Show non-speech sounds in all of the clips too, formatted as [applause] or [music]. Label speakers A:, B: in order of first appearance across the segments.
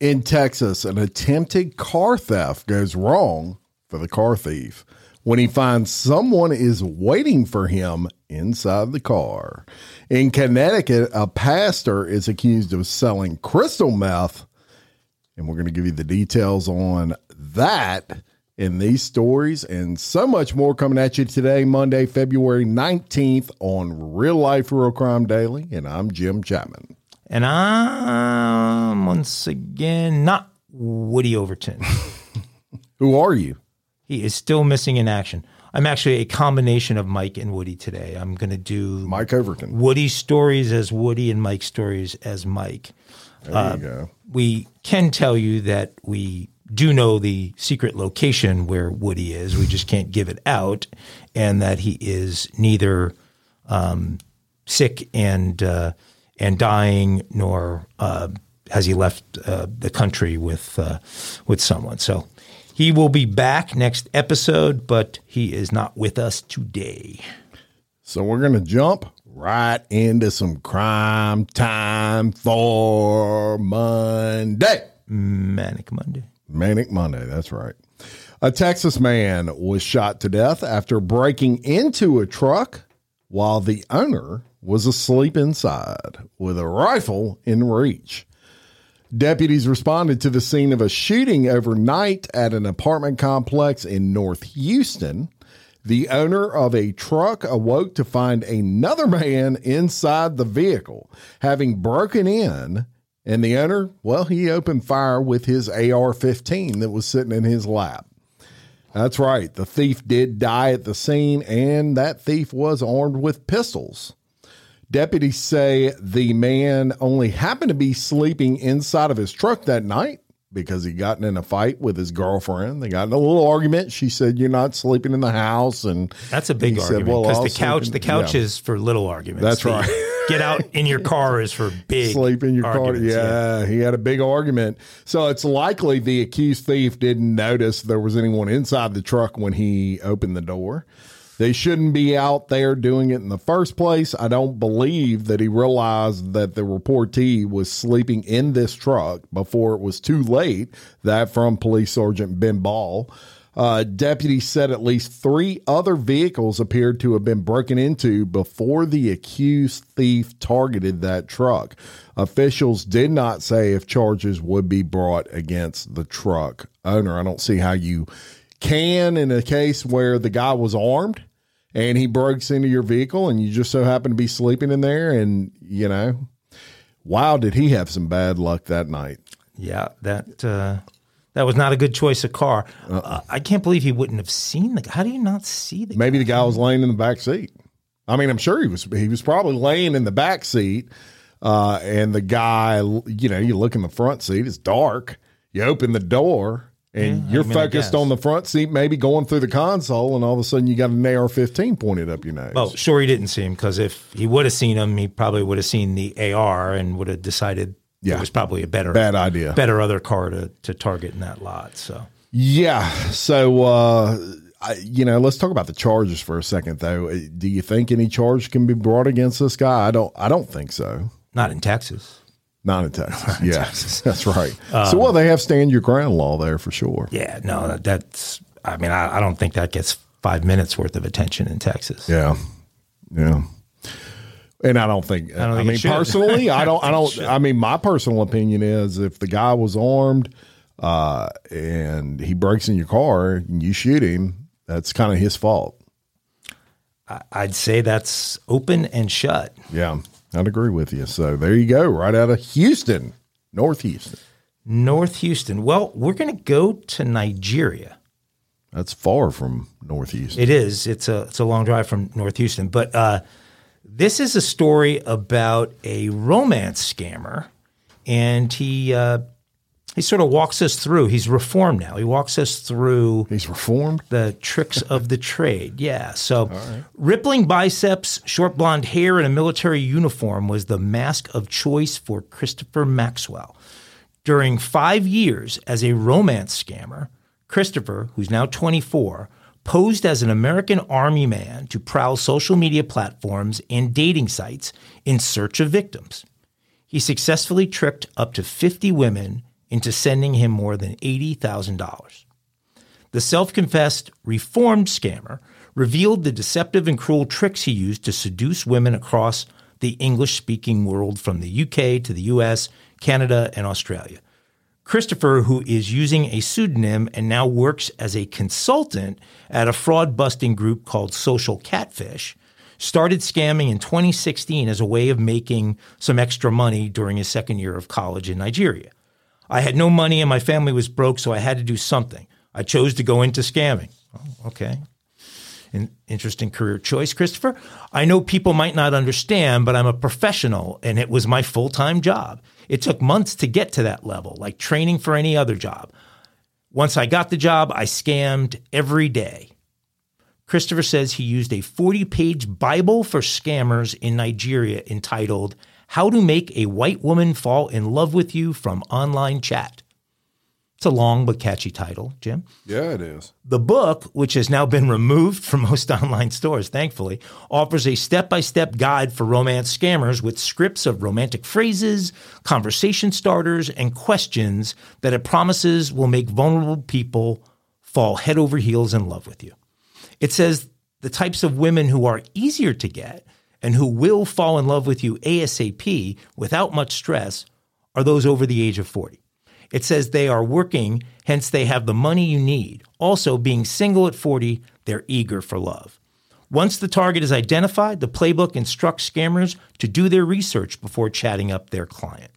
A: In Texas, an attempted car theft goes wrong for the car thief when he finds someone is waiting for him inside the car. In Connecticut, a pastor is accused of selling crystal meth, and we're going to give you the details on that in these stories and so much more coming at you today, Monday, February 19th on Real Life Real Crime Daily, and I'm Jim Chapman.
B: And I'm once again not Woody Overton. [laughs]
A: Who are you?
B: He is still missing in action. I'm actually a combination of Mike and Woody today. I'm going to do
A: Mike Overton.
B: Woody stories as Woody and Mike stories as Mike.
A: There uh, you go.
B: We can tell you that we do know the secret location where Woody is. We just can't give it out, and that he is neither um, sick and uh, and dying, nor uh, has he left uh, the country with uh, with someone. So he will be back next episode, but he is not with us today.
A: So we're gonna jump right into some crime time for Monday.
B: Manic Monday.
A: Manic Monday. That's right. A Texas man was shot to death after breaking into a truck while the owner was asleep inside with a rifle in reach. Deputies responded to the scene of a shooting overnight at an apartment complex in North Houston. The owner of a truck awoke to find another man inside the vehicle, having broken in. And the owner, well, he opened fire with his AR 15 that was sitting in his lap. That's right. The thief did die at the scene, and that thief was armed with pistols. Deputies say the man only happened to be sleeping inside of his truck that night because he'd gotten in a fight with his girlfriend. They got in a little argument. She said, "You're not sleeping in the house," and
B: that's a big argument because well, the couch, the couch yeah. is for little arguments.
A: That's
B: right. [laughs] get out in your car is for big
A: sleep in your car. Yeah, yeah, he had a big argument. So it's likely the accused thief didn't notice there was anyone inside the truck when he opened the door. They shouldn't be out there doing it in the first place. I don't believe that he realized that the reportee was sleeping in this truck before it was too late. That from Police Sergeant Ben Ball. Uh, deputies said at least three other vehicles appeared to have been broken into before the accused thief targeted that truck. Officials did not say if charges would be brought against the truck owner. I don't see how you can in a case where the guy was armed and he breaks into your vehicle and you just so happen to be sleeping in there and you know wow did he have some bad luck that night
B: yeah that uh, that was not a good choice of car uh, i can't believe he wouldn't have seen the guy. how do you not see the
A: maybe guy? the guy was laying in the back seat i mean i'm sure he was he was probably laying in the back seat uh, and the guy you know you look in the front seat it's dark you open the door and yeah, you're I mean, focused on the front seat, maybe going through the console, and all of a sudden you got an AR-15 pointed up your nose.
B: Well, sure, he didn't see him because if he would have seen him, he probably would have seen the AR and would have decided yeah. it was probably a better
A: bad idea,
B: better other car to to target in that lot. So
A: yeah, so uh, I, you know, let's talk about the charges for a second, though. Do you think any charge can be brought against this guy? I don't. I don't think so.
B: Not in Texas.
A: Not in Texas. [laughs] yeah, Texas. [laughs] that's right. Um, so, well, they have stand your ground law there for sure.
B: Yeah, no, that's. I mean, I, I, don't think that gets five minutes worth of attention in Texas.
A: Yeah, yeah. And I don't think. I, don't think I mean, personally, I don't. I [laughs] don't. I mean, my personal opinion is if the guy was armed uh, and he breaks in your car and you shoot him, that's kind of his fault.
B: I'd say that's open and shut.
A: Yeah. I'd agree with you. So there you go, right out of Houston, North Houston.
B: North Houston. Well, we're going to go to Nigeria.
A: That's far from North Houston.
B: It is. It's a it's a long drive from North Houston, but uh, this is a story about a romance scammer, and he uh, he sort of walks us through. He's reformed now. He walks us through.
A: He's reformed
B: the tricks of the trade. [laughs] Yeah. So, right. rippling biceps, short blonde hair, and a military uniform was the mask of choice for Christopher Maxwell. During five years as a romance scammer, Christopher, who's now 24, posed as an American Army man to prowl social media platforms and dating sites in search of victims. He successfully tricked up to 50 women into sending him more than $80,000. The self confessed reformed scammer revealed the deceptive and cruel tricks he used to seduce women across the English speaking world from the UK to the US, Canada, and Australia. Christopher, who is using a pseudonym and now works as a consultant at a fraud busting group called Social Catfish, started scamming in 2016 as a way of making some extra money during his second year of college in Nigeria. I had no money and my family was broke, so I had to do something. I chose to go into scamming. Oh, okay an interesting career choice, Christopher. I know people might not understand, but I'm a professional and it was my full time job. It took months to get to that level, like training for any other job. Once I got the job, I scammed every day. Christopher says he used a 40 page Bible for scammers in Nigeria entitled How to Make a White Woman Fall in Love with You from Online Chat. It's a long but catchy title, Jim.
A: Yeah, it is.
B: The book, which has now been removed from [laughs] most online stores, thankfully, offers a step by step guide for romance scammers with scripts of romantic phrases, conversation starters, and questions that it promises will make vulnerable people fall head over heels in love with you. It says the types of women who are easier to get and who will fall in love with you ASAP without much stress are those over the age of 40. It says they are working, hence they have the money you need. Also, being single at 40, they're eager for love. Once the target is identified, the playbook instructs scammers to do their research before chatting up their client.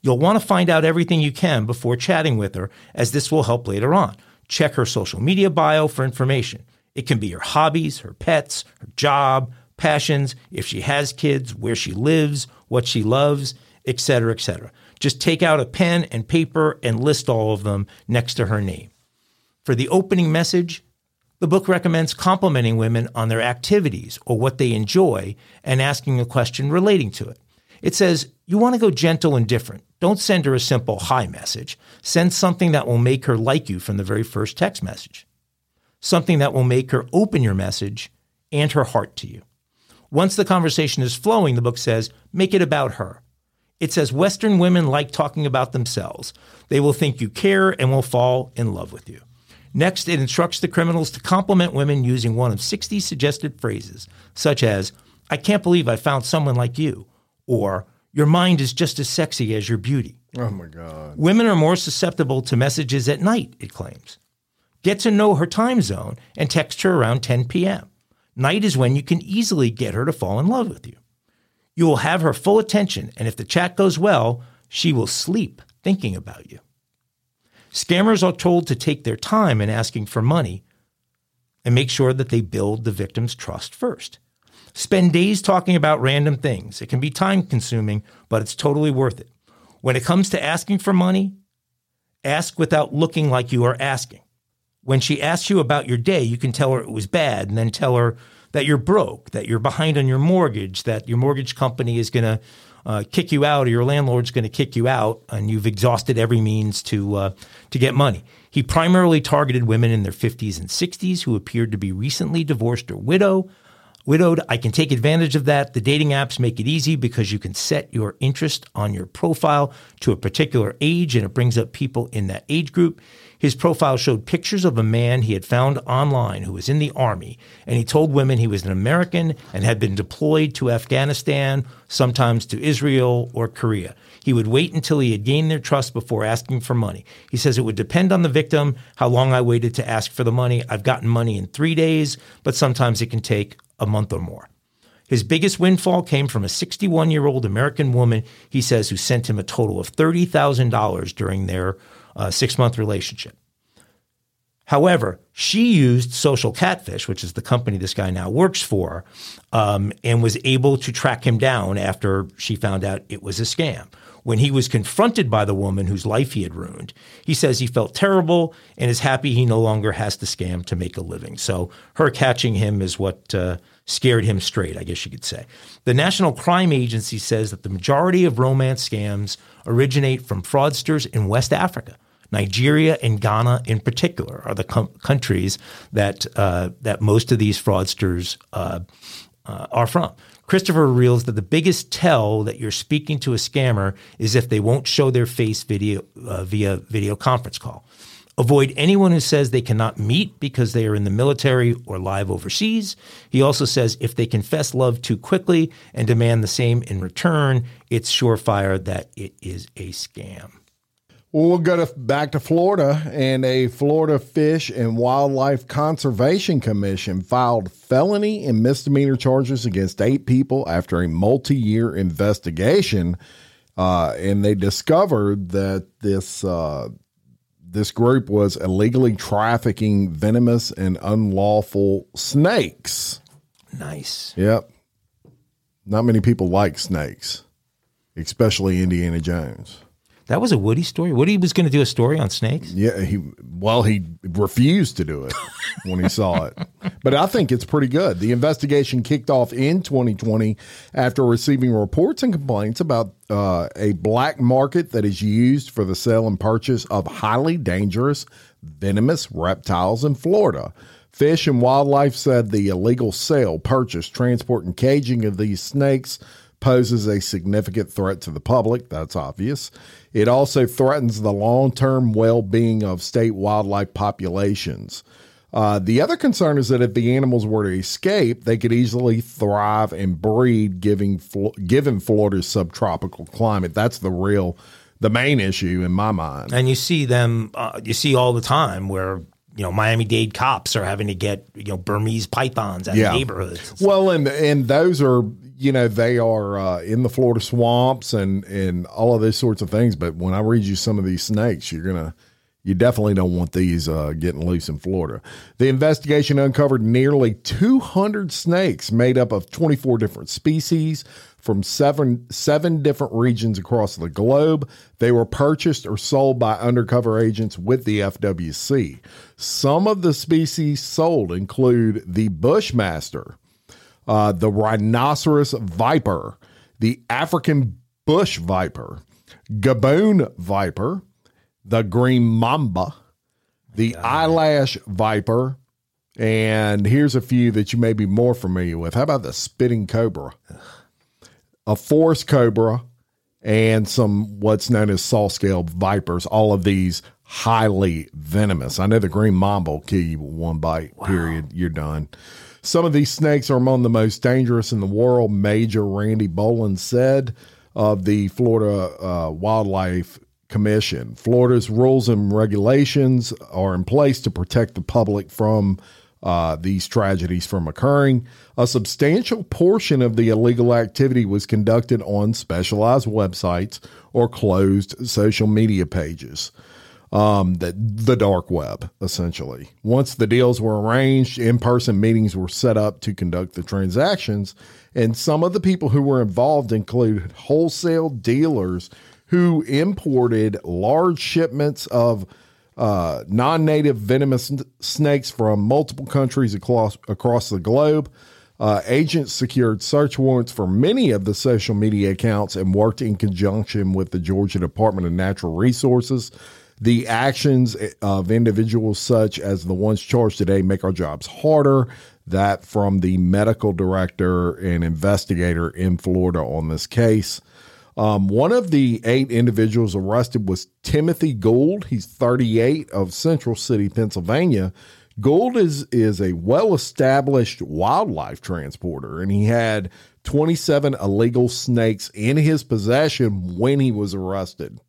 B: You'll want to find out everything you can before chatting with her, as this will help later on. Check her social media bio for information. It can be her hobbies, her pets, her job, passions, if she has kids, where she lives, what she loves, etc., etc. Just take out a pen and paper and list all of them next to her name. For the opening message, the book recommends complimenting women on their activities or what they enjoy and asking a question relating to it. It says, You want to go gentle and different. Don't send her a simple hi message. Send something that will make her like you from the very first text message. Something that will make her open your message and her heart to you. Once the conversation is flowing, the book says, make it about her. It says Western women like talking about themselves. They will think you care and will fall in love with you. Next, it instructs the criminals to compliment women using one of 60 suggested phrases, such as, I can't believe I found someone like you, or, Your mind is just as sexy as your beauty.
A: Oh my God.
B: Women are more susceptible to messages at night, it claims. Get to know her time zone and text her around 10 p.m. Night is when you can easily get her to fall in love with you. You will have her full attention, and if the chat goes well, she will sleep thinking about you. Scammers are told to take their time in asking for money and make sure that they build the victim's trust first. Spend days talking about random things. It can be time consuming, but it's totally worth it. When it comes to asking for money, ask without looking like you are asking. When she asks you about your day, you can tell her it was bad and then tell her that you're broke, that you're behind on your mortgage, that your mortgage company is going to uh, kick you out or your landlord's going to kick you out, and you've exhausted every means to uh, to get money. He primarily targeted women in their 50s and 60s who appeared to be recently divorced or widow. Widowed, I can take advantage of that. The dating apps make it easy because you can set your interest on your profile to a particular age and it brings up people in that age group. His profile showed pictures of a man he had found online who was in the army, and he told women he was an American and had been deployed to Afghanistan, sometimes to Israel or Korea. He would wait until he had gained their trust before asking for money. He says it would depend on the victim how long I waited to ask for the money. I've gotten money in three days, but sometimes it can take a month or more. His biggest windfall came from a 61 year old American woman, he says, who sent him a total of $30,000 during their uh, six month relationship. However, she used Social Catfish, which is the company this guy now works for, um, and was able to track him down after she found out it was a scam. When he was confronted by the woman whose life he had ruined, he says he felt terrible and is happy he no longer has to scam to make a living. So her catching him is what uh, scared him straight, I guess you could say. The National Crime Agency says that the majority of romance scams originate from fraudsters in West Africa. Nigeria and Ghana, in particular, are the com- countries that uh, that most of these fraudsters uh, uh, are from. Christopher reveals that the biggest tell that you're speaking to a scammer is if they won't show their face video uh, via video conference call. Avoid anyone who says they cannot meet because they are in the military or live overseas. He also says if they confess love too quickly and demand the same in return, it's surefire that it is a scam.
A: Well, we'll go to, back to Florida, and a Florida Fish and Wildlife Conservation Commission filed felony and misdemeanor charges against eight people after a multi year investigation. Uh, and they discovered that this uh, this group was illegally trafficking venomous and unlawful snakes.
B: Nice.
A: Yep. Not many people like snakes, especially Indiana Jones.
B: That was a Woody story. Woody was going to do a story on snakes.
A: Yeah, he well he refused to do it when he saw it. But I think it's pretty good. The investigation kicked off in 2020 after receiving reports and complaints about uh, a black market that is used for the sale and purchase of highly dangerous venomous reptiles in Florida. Fish and Wildlife said the illegal sale, purchase, transport, and caging of these snakes poses a significant threat to the public. That's obvious. It also threatens the long term well being of state wildlife populations. Uh, the other concern is that if the animals were to escape, they could easily thrive and breed, giving given Florida's subtropical climate. That's the real, the main issue in my mind.
B: And you see them, uh, you see all the time where you know Miami Dade cops are having to get you know Burmese pythons out yeah. of neighborhoods.
A: Well, and and those are you know they are uh, in the Florida swamps and and all of those sorts of things. But when I read you some of these snakes, you're gonna you definitely don't want these uh, getting loose in Florida. The investigation uncovered nearly 200 snakes made up of 24 different species from seven seven different regions across the globe. They were purchased or sold by undercover agents with the FWC. Some of the species sold include the Bushmaster uh, the rhinoceros viper, the African bush viper, Gaboon viper, the green mamba, the eyelash viper, and here's a few that you may be more familiar with. How about the spitting cobra? A forest cobra and some what's known as saw scale vipers. All of these highly venomous. I know the green mamba will kill you with one bite, wow. period. You're done. Some of these snakes are among the most dangerous in the world, Major Randy Boland said of the Florida uh, Wildlife Commission. Florida's rules and regulations are in place to protect the public from uh, these tragedies from occurring. A substantial portion of the illegal activity was conducted on specialized websites or closed social media pages um, the, the dark web, essentially. Once the deals were arranged, in person meetings were set up to conduct the transactions. And some of the people who were involved included wholesale dealers who imported large shipments of uh, non native venomous snakes from multiple countries across, across the globe. Uh, agents secured search warrants for many of the social media accounts and worked in conjunction with the Georgia Department of Natural Resources the actions of individuals such as the ones charged today make our jobs harder. That from the medical director and investigator in Florida on this case. Um, one of the eight individuals arrested was Timothy Gould. He's 38 of Central City, Pennsylvania. Gould is is a well established wildlife transporter, and he had 27 illegal snakes in his possession when he was arrested.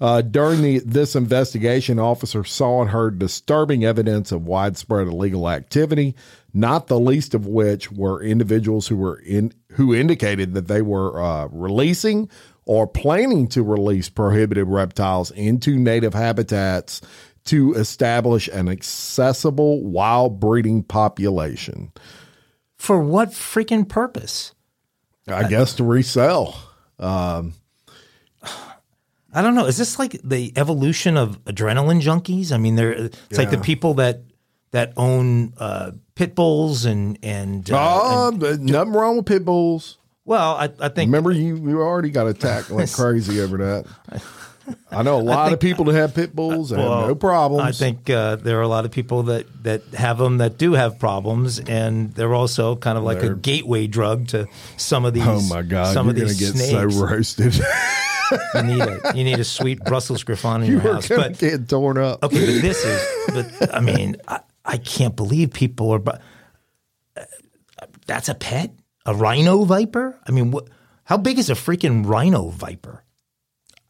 A: Uh, during the, this investigation, officers saw and heard disturbing evidence of widespread illegal activity, not the least of which were individuals who were in who indicated that they were uh, releasing or planning to release prohibited reptiles into native habitats to establish an accessible wild breeding population.
B: For what freaking purpose?
A: I guess to resell. Um,
B: I don't know. Is this like the evolution of adrenaline junkies? I mean, they're it's yeah. like the people that that own uh, pit bulls and and,
A: uh, and nothing wrong with pit bulls.
B: Well, I, I think
A: remember you you already got attacked like [laughs] crazy over that. I know a lot of people that have pit bulls and have no problems.
B: I think uh, there are a lot of people that, that have them that do have problems, and they're also kind of like
A: They're-
B: a gateway drug to some of these.
A: Oh my God,
B: some
A: you're
B: of these
A: get
B: snakes.
A: so roasted. [laughs]
B: you need a you need a sweet Brussels griffon in
A: you
B: your house, but
A: get torn up.
B: Okay, but this is, but I mean, I, I can't believe people are, but uh, that's a pet? A rhino viper? I mean, what, how big is a freaking rhino viper?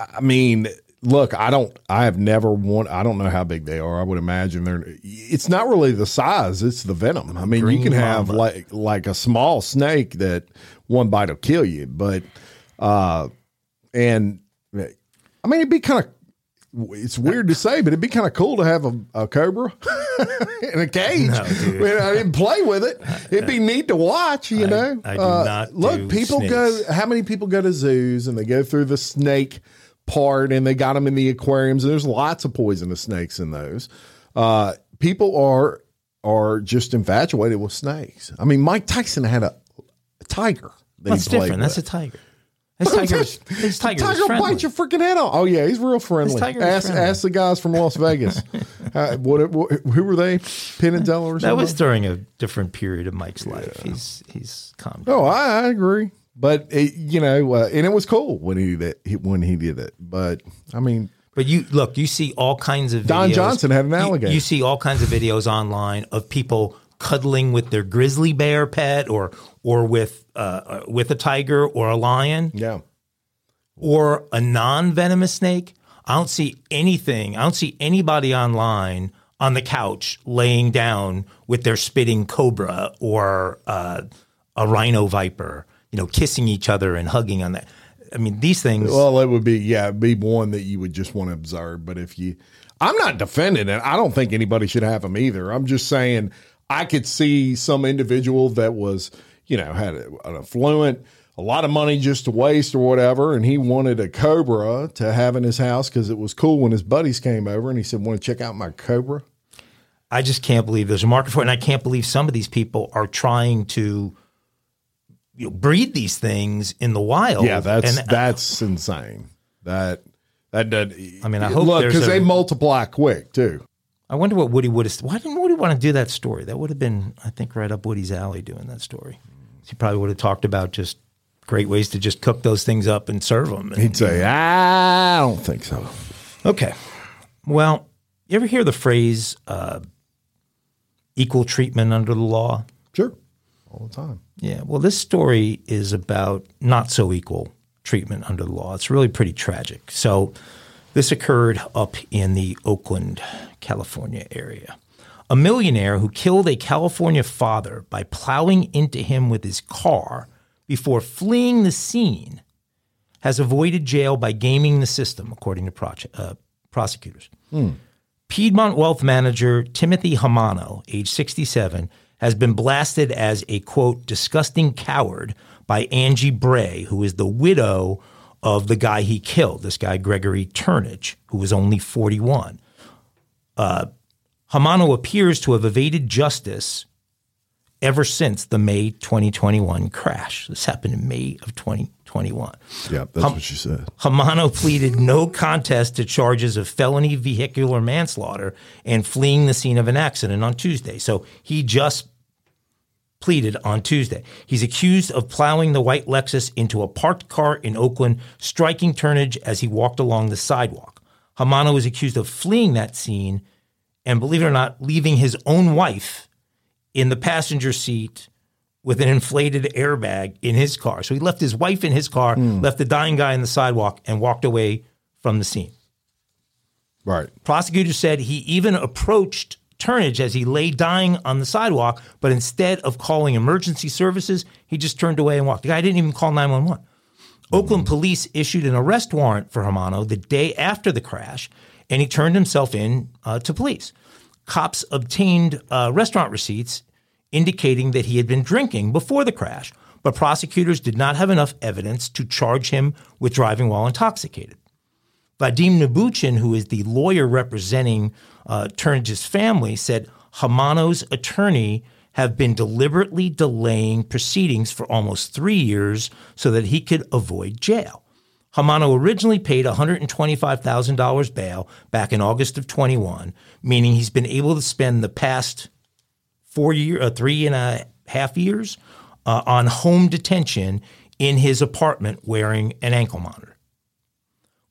A: I mean, look, I don't. I have never want. I don't know how big they are. I would imagine they're. It's not really the size; it's the venom. I mean, you
B: Green
A: can have like like a small snake that one bite will kill you, but uh, and I mean, it'd be kind of. It's weird to say, but it'd be kind of cool to have a, a cobra [laughs] in a cage.
B: No, dude.
A: I didn't play with it. It'd be neat to watch. You know,
B: I do
A: Uh,
B: not
A: look.
B: do
A: people go. How many people go to zoos and they go through the snake part and they got them in the aquariums and there's lots of poisonous snakes in those. Uh, people are are just infatuated with snakes. I mean, Mike Tyson had a, a tiger that
B: That's
A: he played
B: different.
A: with.
B: That's a tiger. This tiger, [laughs] this tiger, was
A: Tiger
B: friendly.
A: bites your freaking head off. Oh yeah, he's real friendly. Ask
B: friendly.
A: ask the guys from Las Vegas. [laughs] uh, what, what who were they? Penn and Teller or
B: That
A: something?
B: was during a different period of Mike's life. He's he's calm. down.
A: Oh, I, I agree. But it, you know, uh, and it was cool when he did it, when he did it. But I mean,
B: But you look, you see all kinds of
A: Don Johnson had an alligator.
B: You, see all kinds of videos online of people cuddling with their grizzly bear pet, or or with uh, uh, with a tiger or a lion,
A: yeah,
B: or a non venomous snake. I don't see anything. I don't see anybody online on the couch laying down with their spitting cobra or uh, a rhino viper. You know, kissing each other and hugging on that. I mean, these things.
A: Well, it would be yeah, be one that you would just want to observe. But if you, I'm not defending it. I don't think anybody should have them either. I'm just saying I could see some individual that was, you know, had a, an affluent, a lot of money just to waste or whatever, and he wanted a cobra to have in his house because it was cool when his buddies came over, and he said, "Want to check out my cobra?"
B: I just can't believe there's a market for it, and I can't believe some of these people are trying to you know, breed these things in the wild.
A: Yeah, that's
B: and, uh,
A: that's insane. That that does.
B: I mean, I hope
A: look because they multiply quick too.
B: I wonder what Woody would have. Why didn't Woody want to do that story? That would have been, I think, right up Woody's alley doing that story. He probably would have talked about just great ways to just cook those things up and serve them.
A: And, He'd say, "I don't think so."
B: Okay. Well, you ever hear the phrase uh, equal treatment under the law?
A: Sure, all the time.
B: Yeah. Well, this story is about not so equal treatment under the law. It's really pretty tragic. So, this occurred up in the Oakland, California area. A millionaire who killed a California father by plowing into him with his car before fleeing the scene has avoided jail by gaming the system, according to proce- uh, prosecutors. Piedmont wealth manager Timothy Hamano, age 67, has been blasted as a quote, disgusting coward by Angie Bray, who is the widow of the guy he killed, this guy, Gregory Turnage, who was only 41. Uh, Hamano appears to have evaded justice ever since the May 2021 crash. This happened in May of 2021.
A: Yeah, that's what she said.
B: Hamano pleaded no contest to charges of felony vehicular manslaughter and fleeing the scene of an accident on Tuesday. So he just pleaded on Tuesday. He's accused of plowing the white Lexus into a parked car in Oakland, striking Turnage as he walked along the sidewalk. Hamano is accused of fleeing that scene and, believe it or not, leaving his own wife in the passenger seat with an inflated airbag in his car. So he left his wife in his car, left the dying guy in the sidewalk, and walked away from the scene.
A: Right.
B: Prosecutors said he even approached Turnage as he lay dying on the sidewalk, but instead of calling emergency services, he just turned away and walked. The guy didn't even call 911. Oakland police issued an arrest warrant for Hamano the day after the crash, and he turned himself in uh, to police. Cops obtained uh, restaurant receipts indicating that he had been drinking before the crash, but prosecutors did not have enough evidence to charge him with driving while intoxicated. Vadim Nabuchin, who is the lawyer representing uh, Turnage's family, said Hamano's attorney have been deliberately delaying proceedings for almost three years so that he could avoid jail. Hamano originally paid $125,000 bail back in August of 21, meaning he's been able to spend the past four year, uh, three and a half years uh, on home detention in his apartment wearing an ankle monitor.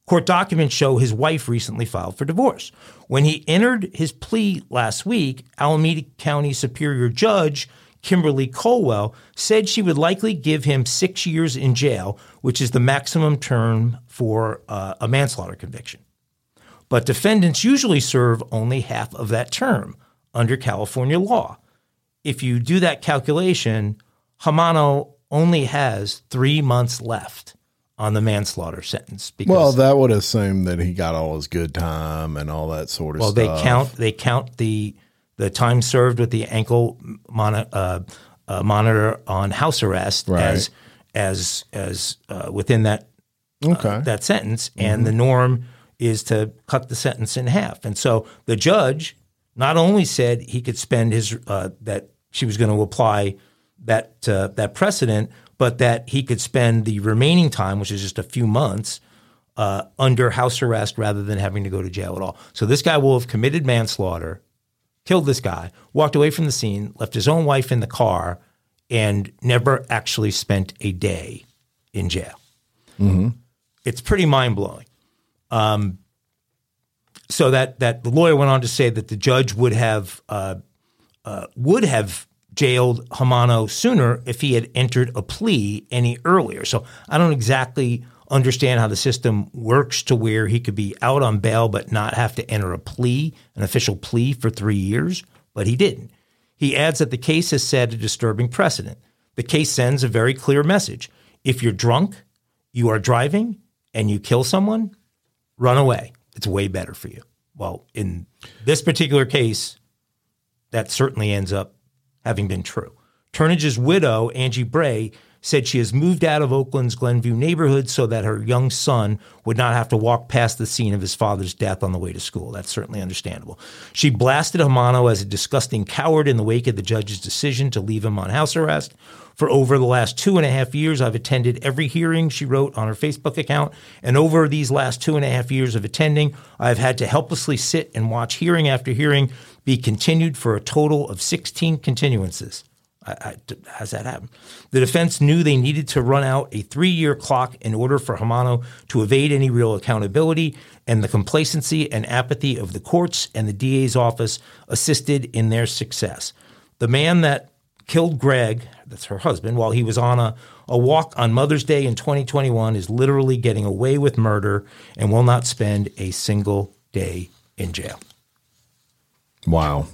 B: Court documents show his wife recently filed for divorce. When he entered his plea last week, Alameda County Superior Judge Kimberly Colwell said she would likely give him six years in jail, which is the maximum term for uh, a manslaughter conviction. But defendants usually serve only half of that term under California law. If you do that calculation, Hamano only has three months left on the manslaughter sentence.
A: Because, well, that would assume that he got all his good time and all that sort of
B: well,
A: stuff.
B: Well, they count they count the the time served with the ankle mon- uh, uh, monitor on house arrest right. as as as uh, within that uh, okay. that sentence, mm-hmm. and the norm is to cut the sentence in half. And so the judge not only said he could spend his uh, that she was going to apply that uh, that precedent, but that he could spend the remaining time, which is just a few months, uh, under house arrest rather than having to go to jail at all. So this guy will have committed manslaughter, killed this guy, walked away from the scene, left his own wife in the car, and never actually spent a day in jail. Mm-hmm. It's pretty mind blowing. Um, so that that the lawyer went on to say that the judge would have uh, uh, would have jailed Hamano sooner if he had entered a plea any earlier. So I don't exactly understand how the system works to where he could be out on bail but not have to enter a plea, an official plea for three years, but he didn't. He adds that the case has set a disturbing precedent. The case sends a very clear message. If you're drunk, you are driving, and you kill someone, run away. It's way better for you. Well, in this particular case, that certainly ends up having been true. Turnage's widow, Angie Bray, said she has moved out of Oakland's Glenview neighborhood so that her young son would not have to walk past the scene of his father's death on the way to school. That's certainly understandable. She blasted Hamano as a disgusting coward in the wake of the judge's decision to leave him on house arrest. For over the last two and a half years, I've attended every hearing, she wrote on her Facebook account. And over these last two and a half years of attending, I've had to helplessly sit and watch hearing after hearing be continued for a total of 16 continuances. I, I, how's that happen? The defense knew they needed to run out a three year clock in order for Hamano to evade any real accountability, and the complacency and apathy of the courts and the DA's office assisted in their success. The man that killed Greg, that's her husband, while he was on a, a walk on Mother's Day in 2021 is literally getting away with murder and will not spend a single day in jail.
A: Wow.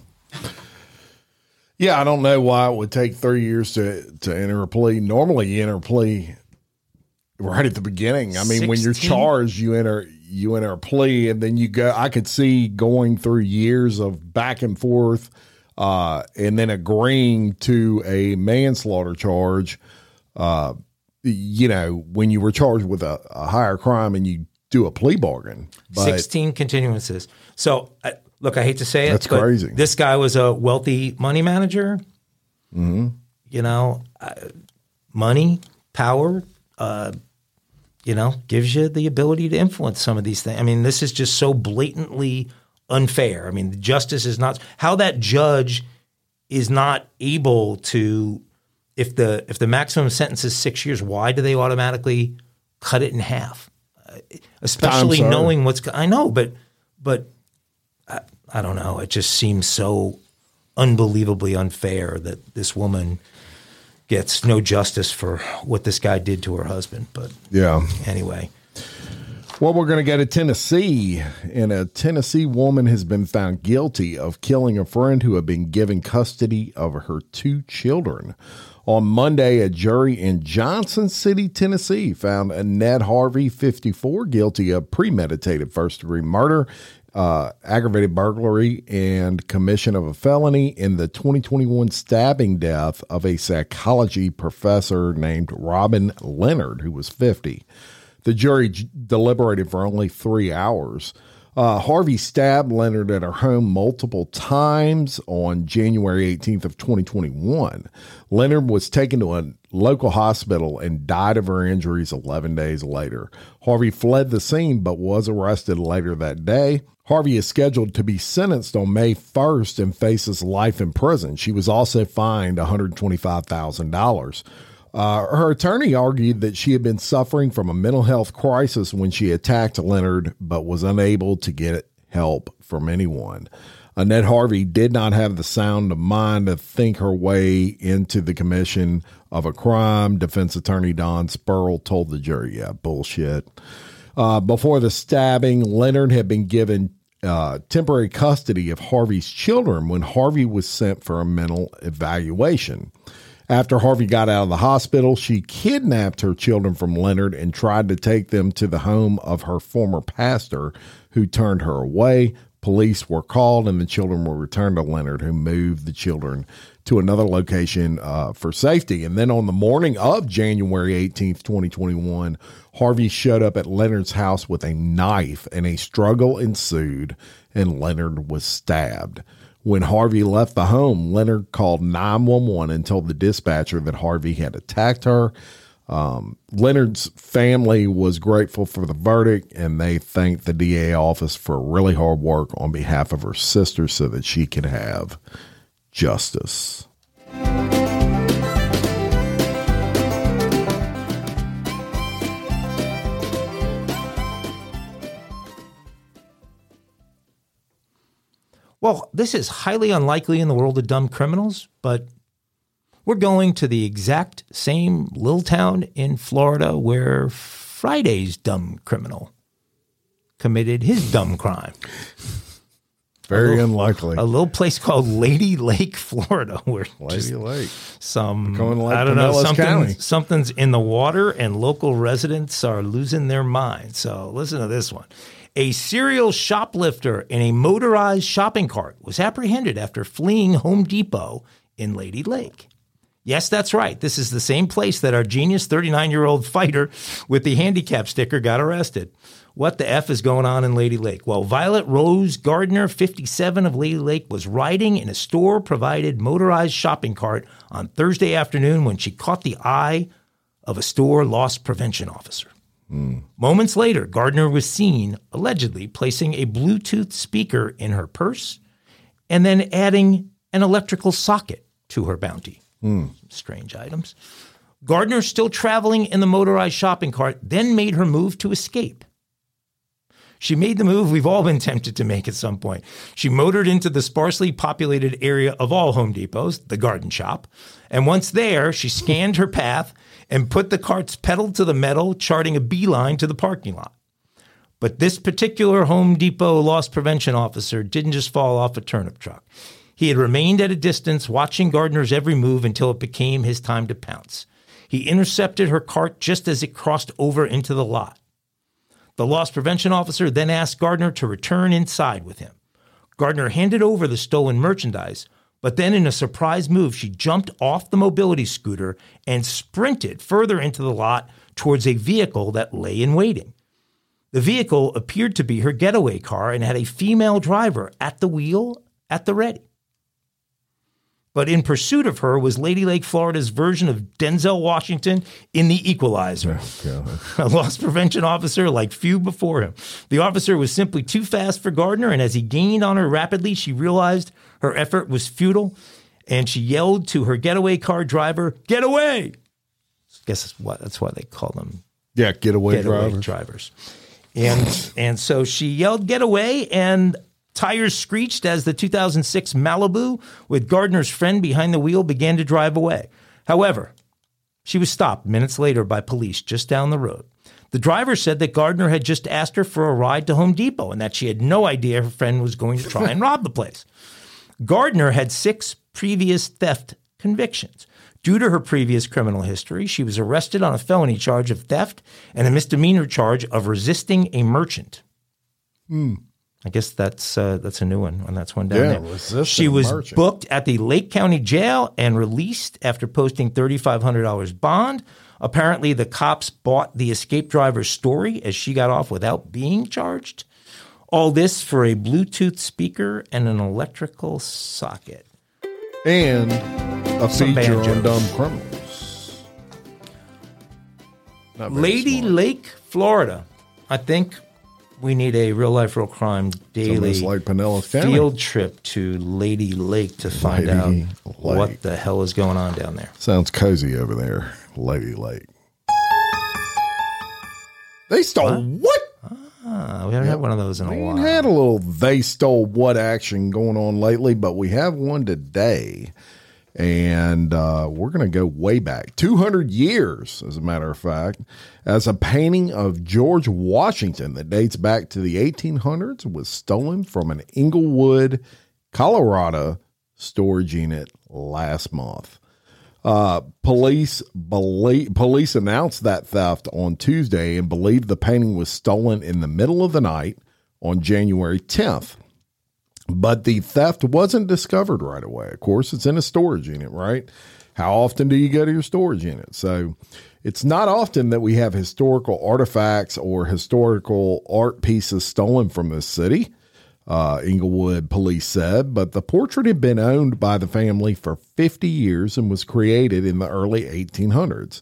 A: Yeah, I don't know why it would take three years to to enter a plea. Normally, you enter a plea right at the beginning. I mean, 16? when you're charged, you enter you enter a plea, and then you go. I could see going through years of back and forth, uh, and then agreeing to a manslaughter charge. Uh, you know, when you were charged with a, a higher crime and you do a plea bargain.
B: But, 16 continuances. So uh, look, I hate to say it.
A: That's crazy.
B: This guy was a wealthy money manager. Mm-hmm. You know, uh, money, power, uh, you know, gives you the ability to influence some of these things. I mean, this is just so blatantly unfair. I mean, the justice is not how that judge is not able to if the if the maximum sentence is six years, why do they automatically cut it in half? Uh, especially knowing what's I know, but but I, I don't know. It just seems so unbelievably unfair that this woman gets no justice for what this guy did to her husband. But
A: yeah,
B: anyway.
A: Well, we're going to go to Tennessee, and a Tennessee woman has been found guilty of killing a friend who had been given custody of her two children. On Monday, a jury in Johnson City, Tennessee, found Annette Harvey, 54, guilty of premeditated first degree murder uh, aggravated burglary and commission of a felony in the 2021 stabbing death of a psychology professor named Robin Leonard, who was 50. The jury j- deliberated for only three hours. Uh, Harvey stabbed Leonard at her home multiple times on January 18th of 2021. Leonard was taken to a local hospital and died of her injuries 11 days later. Harvey fled the scene but was arrested later that day. Harvey is scheduled to be sentenced on May 1st and faces life in prison. She was also fined $125,000. Uh, her attorney argued that she had been suffering from a mental health crisis when she attacked Leonard, but was unable to get help from anyone. Annette Harvey did not have the sound of mind to think her way into the commission of a crime. Defense attorney Don Spurl told the jury, yeah, bullshit. Uh, before the stabbing, Leonard had been given uh, temporary custody of Harvey's children when Harvey was sent for a mental evaluation. After Harvey got out of the hospital, she kidnapped her children from Leonard and tried to take them to the home of her former pastor, who turned her away. Police were called and the children were returned to Leonard, who moved the children to another location uh, for safety. And then on the morning of January 18th, 2021, Harvey showed up at Leonard's house with a knife and a struggle ensued, and Leonard was stabbed. When Harvey left the home, Leonard called 911 and told the dispatcher that Harvey had attacked her. Um, Leonard's family was grateful for the verdict and they thanked the DA office for really hard work on behalf of her sister so that she could have justice.
B: Well, this is highly unlikely in the world of dumb criminals, but we're going to the exact same little town in Florida where Friday's dumb criminal committed his dumb crime.
A: Very
B: little,
A: unlikely.
B: A little place called Lady Lake, Florida, [laughs] where
A: Lady Lake.
B: Some
A: like
B: I don't know
A: something,
B: something's in the water, and local residents are losing their minds. So listen to this one. A serial shoplifter in a motorized shopping cart was apprehended after fleeing Home Depot in Lady Lake. Yes, that's right. This is the same place that our genius 39 year old fighter with the handicap sticker got arrested. What the F is going on in Lady Lake? Well, Violet Rose Gardner, 57 of Lady Lake, was riding in a store provided motorized shopping cart on Thursday afternoon when she caught the eye of a store loss prevention officer. Mm. Moments later, Gardner was seen allegedly placing a Bluetooth speaker in her purse and then adding an electrical socket to her bounty. Mm. Strange items. Gardner, still traveling in the motorized shopping cart, then made her move to escape. She made the move we've all been [laughs] tempted to make at some point. She motored into the sparsely populated area of all Home Depots, the garden shop. And once there, she scanned her path and put the cart's pedal to the metal, charting a beeline to the parking lot. But this particular Home Depot loss prevention officer didn't just fall off a turnip truck. He had remained at a distance, watching Gardner's every move until it became his time to pounce. He intercepted her cart just as it crossed over into the lot. The loss prevention officer then asked Gardner to return inside with him. Gardner handed over the stolen merchandise, but then in a surprise move, she jumped off the mobility scooter and sprinted further into the lot towards a vehicle that lay in waiting. The vehicle appeared to be her getaway car and had a female driver at the wheel at the ready. But in pursuit of her was Lady Lake, Florida's version of Denzel Washington in The Equalizer, oh, [laughs] a loss prevention officer like few before him. The officer was simply too fast for Gardner, and as he gained on her rapidly, she realized her effort was futile, and she yelled to her getaway car driver, "Get away!" I guess that's what that's why they call them.
A: Yeah, getaway,
B: getaway
A: drivers.
B: drivers. And and so she yelled, "Get away!" and Tires screeched as the 2006 Malibu with Gardner's friend behind the wheel began to drive away. However, she was stopped minutes later by police just down the road. The driver said that Gardner had just asked her for a ride to Home Depot and that she had no idea her friend was going to try and [laughs] rob the place. Gardner had six previous theft convictions. Due to her previous criminal history, she was arrested on a felony charge of theft and a misdemeanor charge of resisting a merchant.
A: Hmm.
B: I guess that's uh, that's a new one, and that's one down
A: yeah,
B: there. She was
A: merchant.
B: booked at the Lake County Jail and released after posting thirty five hundred dollars bond. Apparently, the cops bought the escape driver's story as she got off without being charged. All this for a Bluetooth speaker and an electrical socket.
A: And a
B: Some
A: feature
B: banjos.
A: on dumb criminals.
B: Lady
A: smart.
B: Lake, Florida. I think we need a real life, real crime daily
A: like Pinellas County.
B: field trip to Lady Lake to find out
A: Lady
B: what the hell is going on down there.
A: Sounds cozy over there, Lady Lake. They stole what?
B: Uh, we haven't had one of those in a while.
A: We had a little they stole what action going on lately, but we have one today. And uh, we're going to go way back 200 years, as a matter of fact, as a painting of George Washington that dates back to the 1800s was stolen from an Englewood, Colorado storage unit last month. Uh, police believe, police announced that theft on Tuesday and believed the painting was stolen in the middle of the night on January 10th. But the theft wasn't discovered right away. Of course, it's in a storage unit, right? How often do you go to your storage unit? So it's not often that we have historical artifacts or historical art pieces stolen from this city uh, Englewood police said, but the portrait had been owned by the family for 50 years and was created in the early 1800s.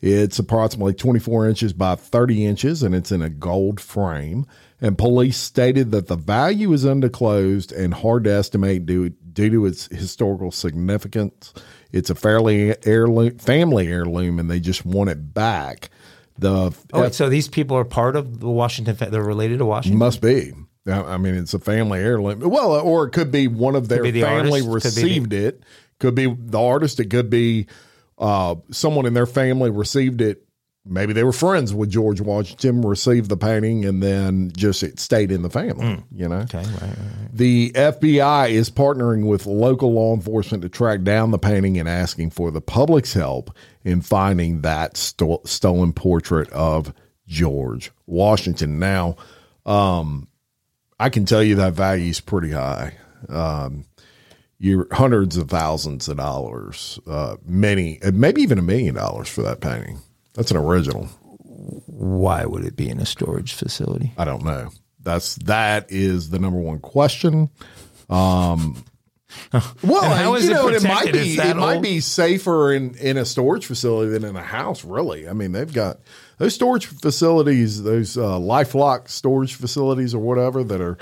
A: It's approximately 24 inches by 30 inches and it's in a gold frame. And police stated that the value is undisclosed and hard to estimate due, due to its historical significance. It's a fairly heirloom, family heirloom and they just want it back. The
B: Oh, wait, so these people are part of the Washington. They're related to Washington.
A: must be. I I mean, it's a family heirloom. Well, or it could be one of their
B: the
A: family
B: artist, could the-
A: received it. Could be the artist. It could be uh, someone in their family received it. Maybe they were friends with George Washington, received the painting, and then just it stayed in the family. You know.
B: Okay, right, right, right.
A: The FBI is partnering with local law enforcement to track down the painting and asking for the public's help in finding that sto- stolen portrait of George Washington. Now, um, I can tell you that value is pretty high. Um, you're hundreds of thousands of dollars, uh, many, uh, maybe even a million dollars for that painting. That's an original.
B: Why would it be in a storage facility?
A: I don't know. That's that is the number one question. Um, [laughs] well,
B: And how is
A: you
B: it
A: know, it might be it might be safer in in a storage facility than in a house. Really, I mean, they've got those storage facilities, those uh, LifeLock storage facilities or whatever that are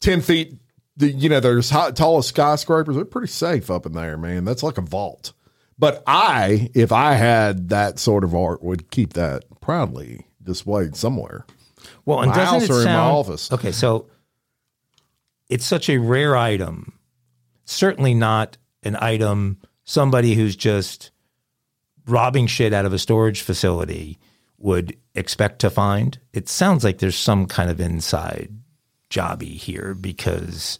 A: ten feet, you know, there's high, tallest skyscrapers. They're pretty safe up in there, man. That's like a vault. But I, if I had that sort of art, would keep that proudly displayed somewhere.
B: Well, and
A: My
B: doesn't
A: house
B: it
A: or in my
B: sound,
A: office.
B: Okay, so it's such a rare item. Certainly not an item somebody who's just robbing shit out of a storage facility would expect to find. It sounds like there's some kind of inside jobby here because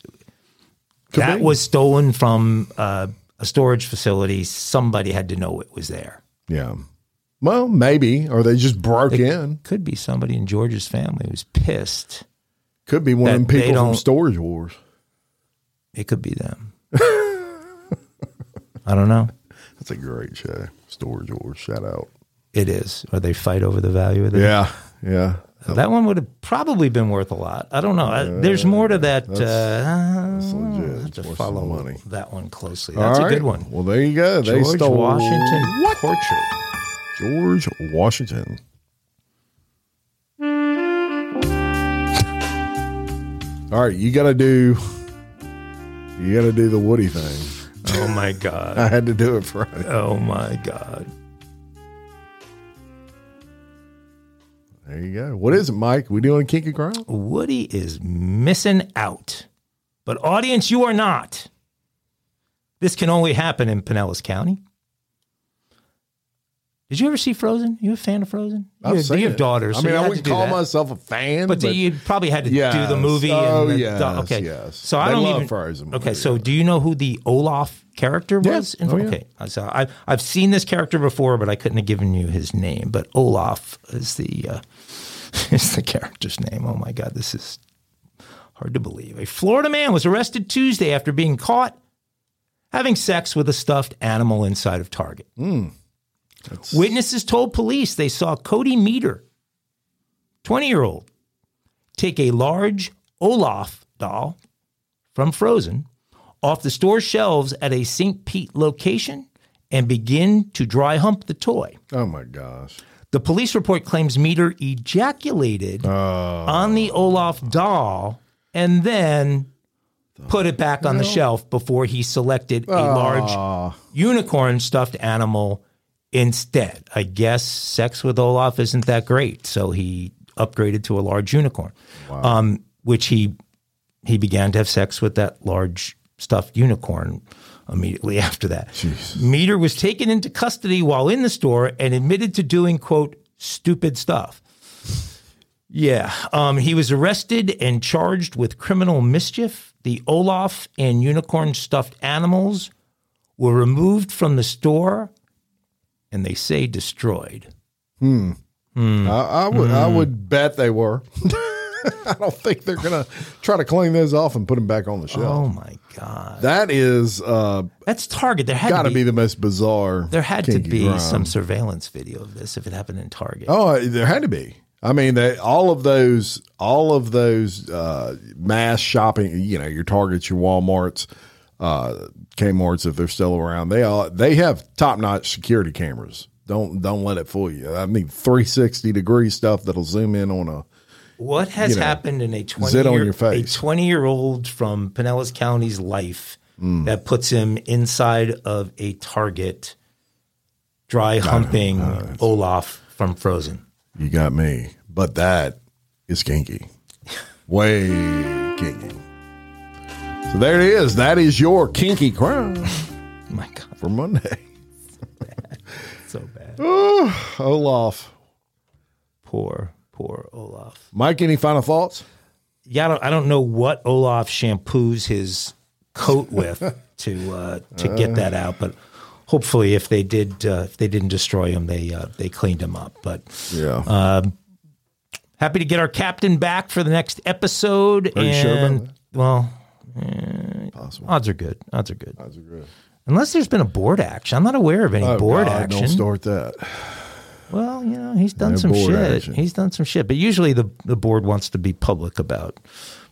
B: that
A: be.
B: was stolen from uh, a storage facility. Somebody had to know it was there.
A: Yeah. Well, maybe, or they just broke in.
B: Could be somebody in George's family who's pissed.
A: Could be one of them people from Storage Wars.
B: It could be them. [laughs] I don't know.
A: That's a great show. Storage Wars. Shout out.
B: It is. Or they fight over the value of it.
A: Yeah. Yeah.
B: That one would have probably been worth a lot. I don't know. There's more to that. Uh,
A: That's legit.
B: have to follow
A: money.
B: that one closely. That's a good one.
A: Well, there you go. They
B: George
A: stole
B: Washington
A: What?
B: portrait.
A: George Washington. All right, you got to do. You got to do the Woody thing.
B: Oh my god. [laughs]
A: I had to do it Friday.
B: Oh my god.
A: There you go. What is it, Mike? We doing kinky ground?
B: Woody is missing out. But audience, you are not. This can only happen in Pinellas County. Did you ever see Frozen? You a fan of Frozen? You,
A: I've
B: have,
A: seen
B: you have daughters.
A: I
B: so
A: mean,
B: you
A: I wouldn't call
B: that.
A: myself a fan,
B: But, you probably had to do the movie.
A: Oh,
B: the,
A: yes,
B: okay.
A: yes.
B: So I
A: They
B: don't even.
A: Frozen
B: Okay,
A: movie,
B: so do you know who the Olaf character
A: Yeah.
B: was? in
A: Oh, yeah.
B: Okay, so I, I've seen this character before, but I couldn't have given you his name. But Olaf is the uh, [laughs] is the character's name. Oh my God, this is hard to believe. A Florida man was arrested Tuesday after being caught having sex with a stuffed animal inside of Target. Hmm. Witnesses told police they saw Cody Meter, 20 year old, take a large Olaf doll from Frozen off the store shelves at a St. Pete location and begin to dry hump the toy.
A: Oh my gosh.
B: The police report claims Meter ejaculated on the Olaf doll and then put it back on the shelf before he selected a large unicorn stuffed animal instead. I guess sex with Olaf isn't that great, so he upgraded to a large unicorn, um, which he he began to have sex with that large stuffed unicorn immediately [laughs] after that. Meter was taken into custody while in the store and admitted to doing quote stupid stuff. Yeah, um, he was arrested and charged with criminal mischief. The Olaf and unicorn stuffed animals were removed from the store, and they say destroyed. Hmm. Hmm.
A: I, I would I hmm. would bet they were. [laughs] [laughs] I don't think they're gonna try to clean those off and put them back on the shelf.
B: Oh my god,
A: That is uh,
B: that's Target. There had
A: got
B: to be,
A: be the most bizarre.
B: there had to be
A: crime.
B: some surveillance video of this if it happened in Target.
A: Oh, there had to be. I mean, they, all of those, all of those uh, mass shopping. You know, your Targets, your WalMarts, uh, Kmart's, if they're still around, they all they have top notch security cameras. Don't don't let it fool you. I mean, three sixty degree stuff that'll zoom in on a.
B: What has
A: you know,
B: happened in a twenty year, a twenty year old from Pinellas County's life
A: Mm.
B: that puts him inside of a Target, dry humping Olaf from Frozen?
A: You got me, but that is kinky, way kinky. So there it is. That is your kinky crime [laughs]
B: My God,
A: for Monday.
B: so bad. [laughs]
A: Olaf,
B: Poor, poor Olaf.
A: Mike, any final thoughts?
B: Yeah, I don't, I don't know what Olaf shampoos his coat with [laughs] to uh, to get that out, but hopefully, if they did, uh, if they didn't destroy him, they uh, they cleaned him up. But
A: Yeah.
B: happy to get our captain back for the next episode.
A: Are you
B: and
A: sure about that?
B: well, eh, odds are good. Odds are good.
A: Those are good.
B: Unless there's been a board action, I'm not aware of any
A: Oh,
B: board
A: God,
B: action.
A: Don't start that.
B: Well, you know, he's done some shit.
A: action.
B: He's done some shit, but usually the the board wants to be public about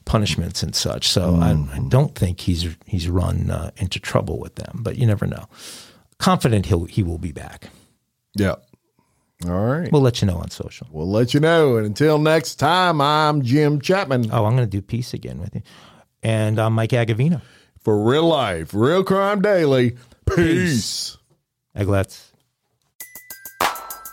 B: punishments and such. So I, I
A: Mm-hmm.
B: don't think he's he's run uh, into trouble with them. But you never know. Confident he'll he will be back.
A: Yeah. All right.
B: We'll let you know on social.
A: We'll let you know. And until next time, I'm Jim Chapman
B: Oh, I'm going to do peace again with you, and I'm Mike Agavino.
A: for Real Life, Real Crime Daily. Peace.
B: Eglets.